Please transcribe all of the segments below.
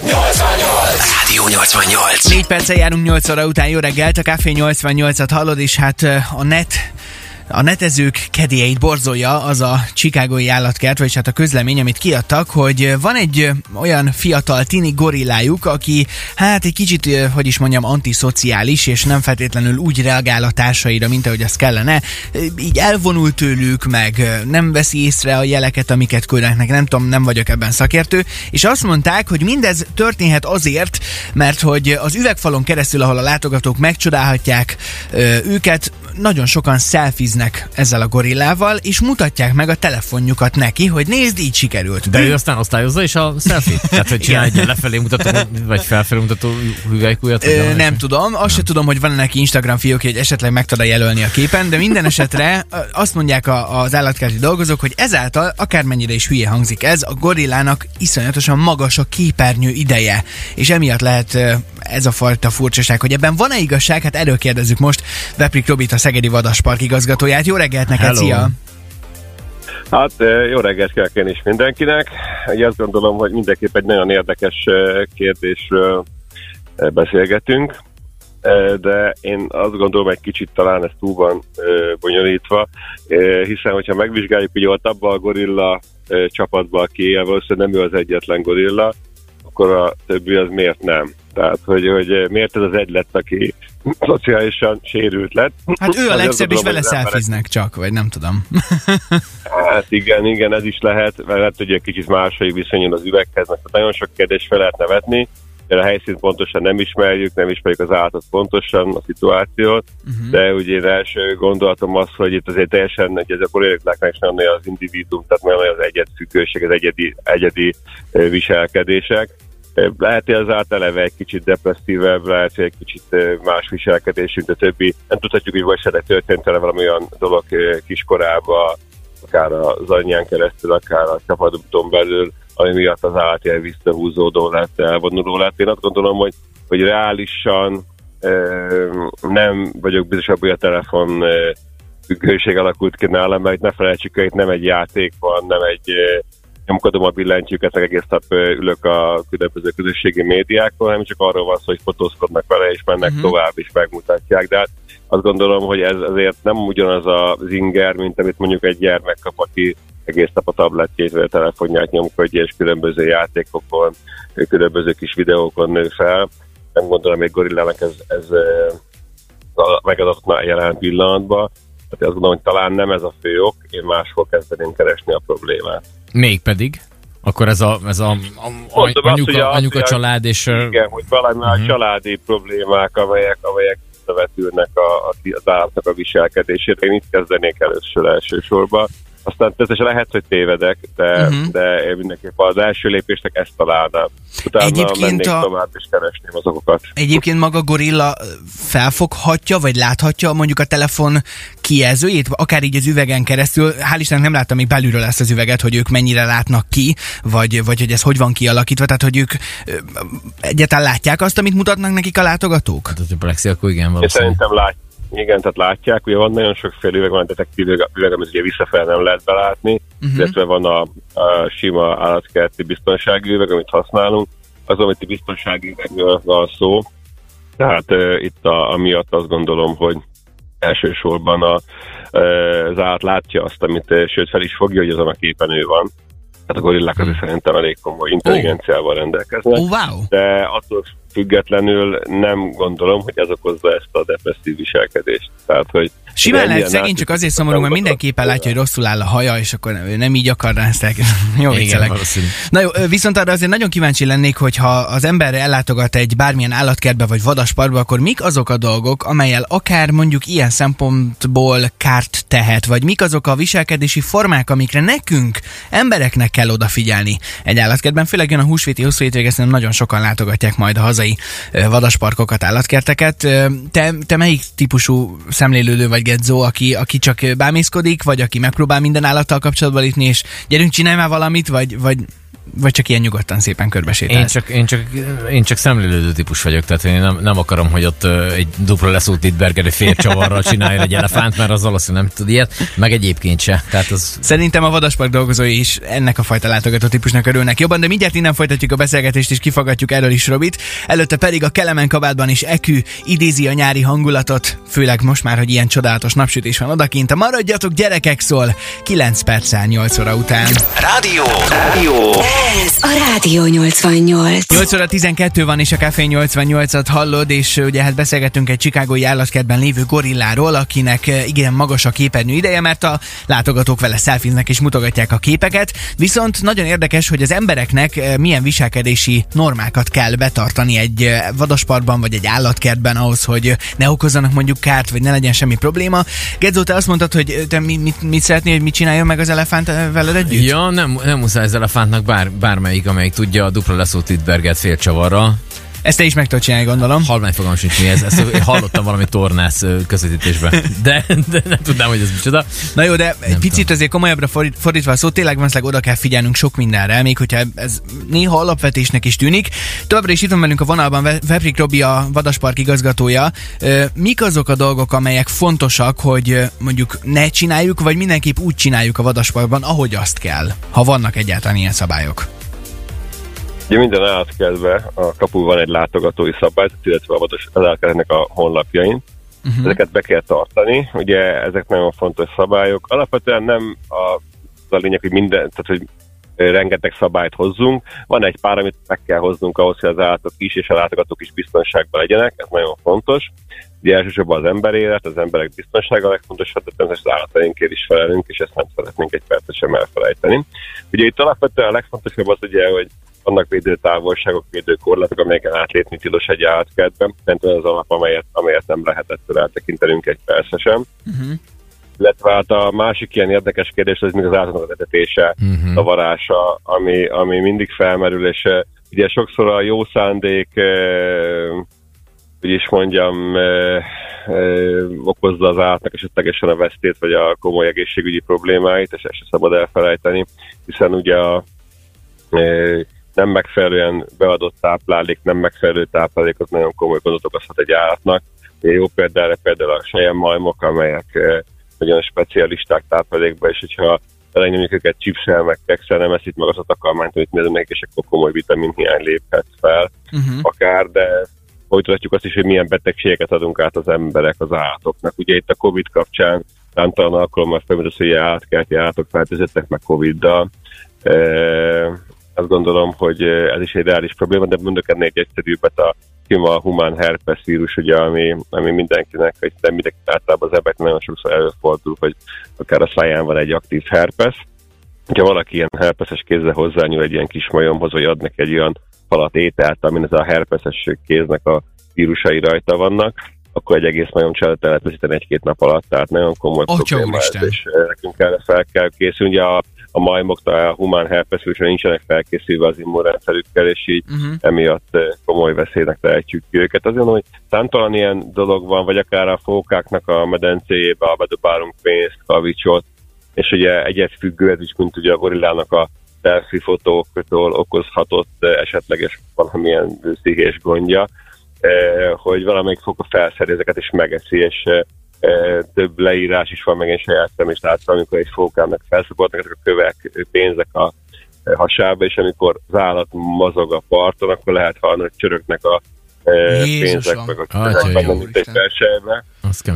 Rádió 88. 4 perccel járunk 8 óra után, jó reggelt, a Café 88-at hallod, és hát a net a netezők kedélyeit borzolja az a chicagói állatkert, vagyis hát a közlemény, amit kiadtak, hogy van egy olyan fiatal tini gorillájuk, aki hát egy kicsit, hogy is mondjam, antiszociális, és nem feltétlenül úgy reagál a társaira, mint ahogy az kellene. Így elvonul tőlük, meg nem veszi észre a jeleket, amiket küldenek, nem tudom, nem vagyok ebben szakértő, és azt mondták, hogy mindez történhet azért, mert hogy az üvegfalon keresztül, ahol a látogatók megcsodálhatják őket, nagyon sokan szelfiznek ezzel a gorillával, és mutatják meg a telefonjukat neki, hogy nézd, így sikerült. De ő aztán osztályozza is a selfie? Tehát, hogy csinál egy lefelé mutató, vagy felfelé mutató hüvelykújat? nem tudom, azt se tudom, hogy van neki Instagram fiók, hogy esetleg meg tudja jelölni a képen, de minden esetre azt mondják a, az állatkerti dolgozók, hogy ezáltal, akármennyire is hülye hangzik ez, a gorillának iszonyatosan magas a képernyő ideje, és emiatt lehet ez a fajta furcsaság, hogy ebben van-e igazság? Hát erről kérdezzük most Veprik Robit, a Szegedi Vadaspark igazgatóját. Jó reggelt neked, Hello. szia! Hát eh, jó reggelt én is mindenkinek. Ugye azt gondolom, hogy mindenképp egy nagyon érdekes eh, kérdésről eh, beszélgetünk, de én azt gondolom, egy kicsit talán ez túl van bonyolítva, hiszen hogyha megvizsgáljuk, ugye ott abban a gorilla csapatban, aki él, valószínűleg nem ő az egyetlen gorilla, akkor a többi az miért nem? Tehát, hogy, hogy eh, miért ez az egy lett, aki szociálisan sérült lett. Hát ő a legszebb, és vele szelfiznek csak, vagy nem tudom. Hát igen, igen, ez is lehet, mert lehet, hogy egy kicsit máshogy viszonyul az üveghez, mert nagyon sok kérdés fel lehet nevetni, de a helyszínt pontosan nem ismerjük, nem ismerjük az állatot pontosan, a szituációt, uh-huh. de ugye én első gondolatom az, hogy itt azért teljesen, hogy ez a kollégáknak is nagyon nagy az individuum, tehát nagyon nagy az egyedfüggőség, az egyedi, egyedi ö, viselkedések. Lehet, hogy az állt eleve egy kicsit depresszívebb, lehet, hogy egy kicsit más viselkedésünk, de többi. Nem tudhatjuk, hogy vagy történt vele valami olyan dolog ö, kiskorában, akár az anyján keresztül, akár a csapaton belül, ami miatt az állat visszahúzódó lett, elvonuló lett. Én azt gondolom, hogy, hogy reálisan nem vagyok biztos abban, hogy a telefon függőség alakult ki nálam, mert ne felejtsük, hogy itt nem egy játék van, nem egy nyomkodom a billentyűket, meg egész nap ülök a különböző közösségi médiákon, hanem csak arról van szó, hogy fotózkodnak vele, és mennek uh-huh. tovább, és megmutatják. De hát azt gondolom, hogy ez azért nem ugyanaz az inger, mint amit mondjuk egy gyermek kap, aki egész nap a tabletjét vagy a telefonját nyomkodja, és különböző játékokon, különböző kis videókon nő fel. Nem gondolom, hogy gorillának ez, ez eh, a megadottna jelen pillanatban. Tehát azt gondolom, hogy talán nem ez a fő ok, én máshol kezdeném keresni a problémát. Mégpedig? Akkor ez a, ez a, a, Mondom azt, anyuka, az, anyuka hogy a- család és... Igen, hogy valami uh-huh. Mhm. a családi problémák, amelyek, amelyek visszavetülnek a, a, az állatnak a viselkedésére. Én itt kezdenék először elsősorban. Aztán természetesen lehet, hogy tévedek, de, uh-huh. de én mindenképp az első lépésnek ezt találnám. Utána Egyébként mennék a- tovább és keresném az okokat. Egyébként maga a gorilla felfoghatja, vagy láthatja mondjuk a telefon kijelzőjét, akár így az üvegen keresztül. Hál' Istennek nem láttam még belülről ezt az üveget, hogy ők mennyire látnak ki, vagy, vagy hogy ez hogy van kialakítva, tehát hogy ők egyáltalán látják azt, amit mutatnak nekik a látogatók? Hát, hogyha plexi, akkor igen, Én valószínűleg. szerintem lát, igen, tehát látják, ugye van nagyon sokféle üveg, van detektív üveg, amit ugye visszafelé nem lehet belátni, uh-huh. illetve van a, a sima állatkerti biztonsági üveg, amit használunk, az, amit biztonsági üvegről van szó. Tehát uh, itt a, amiatt azt gondolom, hogy elsősorban a, uh, az állat látja azt, amit, uh, sőt fel is fogja, hogy azon a képen ő van. Tehát a gorillák azért szerintem elég komoly intelligenciával rendelkeznek Oh, wow! de attól függetlenül nem gondolom, hogy ez okozza ezt a depresszív viselkedést. Tehát, hogy Simán lehet szegény, csak azért szomorú, mert mindenképpen látja, hogy rosszul áll a haja, és akkor ő nem így akarná ezt elkezdeni. Jó, valószínű. Na jó, viszont arra azért nagyon kíváncsi lennék, hogy ha az ember ellátogat egy bármilyen állatkertbe vagy vadasparkba, akkor mik azok a dolgok, amelyel akár mondjuk ilyen szempontból kárt tehet, vagy mik azok a viselkedési formák, amikre nekünk, embereknek kell odafigyelni egy állatkertben, főleg jön a húsvéti hosszú szerintem nagyon sokan látogatják majd a hazai vadasparkokat, állatkerteket. Te, te melyik típusú szemlélődő vagy gedzó, aki, aki csak bámészkodik, vagy aki megpróbál minden állattal kapcsolatban lépni, és gyerünk, csinálj már valamit, vagy, vagy vagy csak ilyen nyugodtan szépen körbesétálsz? Én csak, én csak, én csak szemlélődő típus vagyok, tehát én nem, nem akarom, hogy ott egy dupla leszúrt itt bergeri fércsavarral csináljon egy elefánt, mert az valószínűleg nem tud ilyet, meg egyébként se. Tehát az... Szerintem a vadaspark dolgozói is ennek a fajta látogató típusnak örülnek jobban, de mindjárt innen folytatjuk a beszélgetést és kifogatjuk erről is Robit. Előtte pedig a Kelemen kabátban is Ekü idézi a nyári hangulatot, főleg most már, hogy ilyen csodálatos napsütés van odakint. A maradjatok gyerekek szól 9 perccel 8 óra után. Rádió! Rádió! Rádió 88. 8 óra 12 van és a Café 88-at hallod, és ugye hát beszélgettünk egy chicagói állatkertben lévő gorilláról, akinek igen magas a képernyő ideje, mert a látogatók vele szelfiznek és mutogatják a képeket. Viszont nagyon érdekes, hogy az embereknek milyen viselkedési normákat kell betartani egy vadasparkban vagy egy állatkertben ahhoz, hogy ne okozzanak mondjuk kárt, vagy ne legyen semmi probléma. Gedzo, te azt mondtad, hogy te mit, mit, mit szeretnél, hogy mit csináljon meg az elefánt veled együtt? Ja, nem, nem muszáj az elefántnak bár, bármelyik, amelyik tudja a dupla leszólt Titberget félcsavarra. Ezt te is meg tudod csinálni, gondolom. Halmány fogalmam sincs mi ez. Ezt én hallottam valami tornász közvetítésben. De, de nem tudnám, hogy ez micsoda. Na jó, de egy nem picit tudom. azért komolyabbra fordítva a szó, tényleg valószínűleg oda kell figyelnünk sok mindenre, még hogyha ez néha alapvetésnek is tűnik. Továbbra is itt van velünk a vonalban Veprik Robi, a Vadaspark igazgatója. Mik azok a dolgok, amelyek fontosak, hogy mondjuk ne csináljuk, vagy mindenképp úgy csináljuk a Vadasparkban, ahogy azt kell, ha vannak egyáltalán ilyen szabályok? Ugye minden átkezve a kapu van egy látogatói szabályzat, illetve az átkeznek a honlapjain. Uh-huh. Ezeket be kell tartani, ugye ezek nagyon fontos szabályok. Alapvetően nem a, az a lényeg, hogy minden, tehát hogy rengeteg szabályt hozzunk. Van egy pár, amit meg kell hoznunk ahhoz, hogy az állatok is és a látogatók is biztonságban legyenek, ez nagyon fontos. Ugye elsősorban az ember élet, az emberek biztonsága a legfontosabb, de természetesen az állatainkért is felelünk, és ezt nem szeretnénk egy percet sem elfelejteni. Ugye itt alapvetően a legfontosabb az ugye, hogy vannak védő távolságok, védő korlátok, amelyeken átlépni tilos egy állatkertben, fent az alap, amelyet, amelyet nem lehetett eltekintenünk egy persze sem. Uh-huh. Illetve hát a másik ilyen érdekes kérdés, az még az állatnak az etetése, uh-huh. a varása, ami, ami mindig felmerül, és uh, ugye sokszor a jó szándék, uh, hogy is mondjam, uh, okozza az állatnak esetlegesen a vesztét, vagy a komoly egészségügyi problémáit, és ezt sem szabad elfelejteni, hiszen ugye a nem megfelelően beadott táplálék, nem megfelelő táplálék, az nagyon komoly gondot okozhat egy állatnak. Jó például például a majmok, amelyek eh, nagyon specialisták táplálékba, és hogyha elengedjük őket chipsel, meg keksel, nem eszik meg az a takarmányt, amit mi nekik, és akkor komoly vitamin hiány léphet fel, uh-huh. akár, de folytatjuk azt is, hogy milyen betegségeket adunk át az emberek az állatoknak. Ugye itt a Covid kapcsán számtalan alkalommal felmerült, hogy állatkerti állatok fertőzöttek meg Covid-dal. Azt gondolom, hogy ez is egy reális probléma, de mondok ennél egy egyszerűbbet a a humán herpes vírus, ugye, ami, ami mindenkinek, vagy nem mindenki általában az ebben nagyon sokszor előfordul, hogy akár a száján van egy aktív herpes. Ha valaki ilyen herpeses kézzel hozzányúl egy ilyen kis majomhoz, vagy ad neki egy olyan falat ételt, amin ez a herpeses kéznek a vírusai rajta vannak, akkor egy egész majom családot el lehet veszíteni egy-két nap alatt, tehát nagyon komoly Atya probléma ez, és nekünk kell, fel kell készülni. Ugye a a majmok, a humán herpesvírusra nincsenek felkészülve az immunrendszerükkel, és így uh-huh. emiatt eh, komoly veszélynek tehetjük őket. Azért hogy számtalan ilyen dolog van, vagy akár a fókáknak a medencéjébe bedobálunk pénzt, kavicsot, és ugye egyet függő, ez is, mint ugye a gorillának a selfie fotóktól okozhatott eh, esetleges valamilyen pszichés gondja, eh, hogy valamelyik foka felszedi ezeket és megeszi, és több leírás is van, meg én saját szem is láttam, amikor egy fókának felszokoltak ezek a kövek, pénzek a hasába, és amikor az állat mozog a parton, akkor lehet hallani, hogy csöröknek a pénzek, meg a kövek.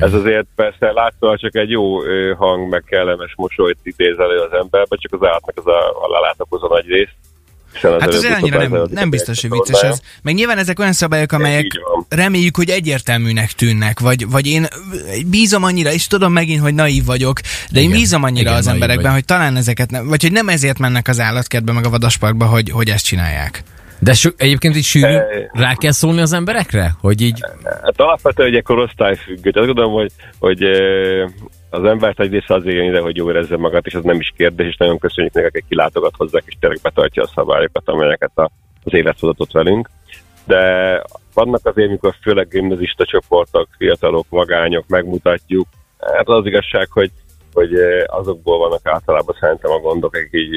Ez azért persze látszólag csak egy jó hang, meg kellemes mosolyt idéz elő az emberbe, csak az állatnak az a halálát okozza nagy részt Hát az annyira nem, nem biztos, hogy vicces ez. Meg nyilván ezek olyan szabályok, amelyek reméljük, hogy egyértelműnek tűnnek, vagy, vagy én bízom annyira, és tudom megint, hogy naív vagyok, de igen, én bízom annyira igen, az emberekben, vagy. hogy talán ezeket nem, vagy hogy nem ezért mennek az állatkertbe, meg a vadasparkba, hogy, hogy ezt csinálják. De so, egyébként így sűrű, rá kell szólni az emberekre? Hogy így... Hát alapvetően egy korosztály függő. Azt gondolom, hogy, hogy az embert egyrészt azért jön ide, hogy jól érezze magát, és az nem is kérdés, és nagyon köszönjük nekik, aki kilátogat hozzák, és tényleg betartja a szabályokat, amelyeket a, az élet hozatott velünk. De vannak azért, mikor főleg gimnazista csoportok, fiatalok, magányok, megmutatjuk. Hát az, az igazság, hogy, hogy azokból vannak általában szerintem a gondok, akik így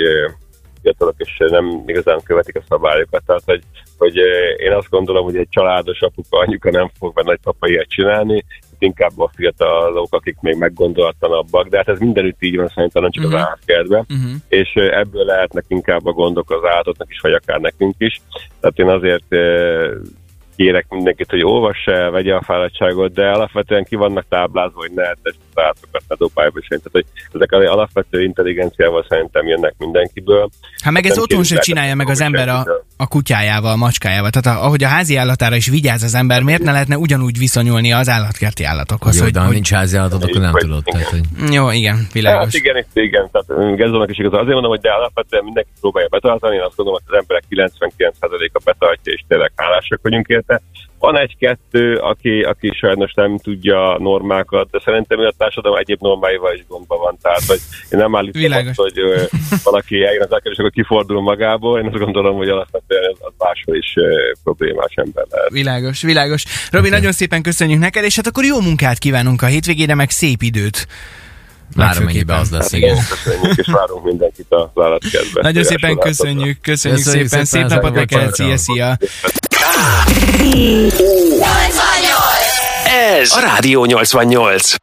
fiatalok, és nem igazán követik a szabályokat. Tehát, hogy, hogy én azt gondolom, hogy egy családos apuka, anyuka nem fog be nagypapa ilyet csinálni, inkább a fiatalok, akik még meggondolattlanabbak, de hát ez mindenütt így van szerintem, nem csak uh-huh. az állatkertben, uh-huh. és ebből lehetnek inkább a gondok az állatoknak is, vagy akár nekünk is. Tehát én azért kérek mindenkit, hogy olvassa el, vegye a fáradtságot, de alapvetően ki vannak táblázva, hogy ne test állatokat ne dobálja Tehát, hogy ezek az alapvető intelligenciával szerintem jönnek mindenkiből. Hát meg ez otthon sem csinálja meg az ember a, a kutyájával, a macskájával. Tehát ahogy a házi állatára is vigyáz az ember, miért ne lehetne ugyanúgy viszonyulni az állatkerti állatokhoz? Jó, hogy, de ha hogy... nincs házi állatod, akkor nem tudod. Tehát, hogy... Jó, igen, világos. Hát igen, igen, tehát Gezónak is igaz. Azért mondom, hogy de alapvetően mindenki próbálja betartani, én azt gondolom, hogy az emberek 99%-a betartja, és tényleg hálásak vagyunk érte. Van egy-kettő, aki, aki sajnos nem tudja normákat, de szerintem a társadalom egyéb normáival is gondban van. Tehát, hogy én nem állítom azt, hogy ö, valaki eljön az és akkor kifordul magából. Én azt gondolom, hogy alapvetően az máshol is ö, problémás ember lehet. Világos, világos. Robi, okay. nagyon szépen köszönjük neked, és hát akkor jó munkát kívánunk a hétvégére, meg szép időt. Már amennyiben az lesz, igen. Köszönjük, és várunk mindenkit a állatkertbe. Nagyon szépen köszönjük, köszönjük, köszönjük szépen, szép napot neked, szia, szia. Ez a Rádió 88.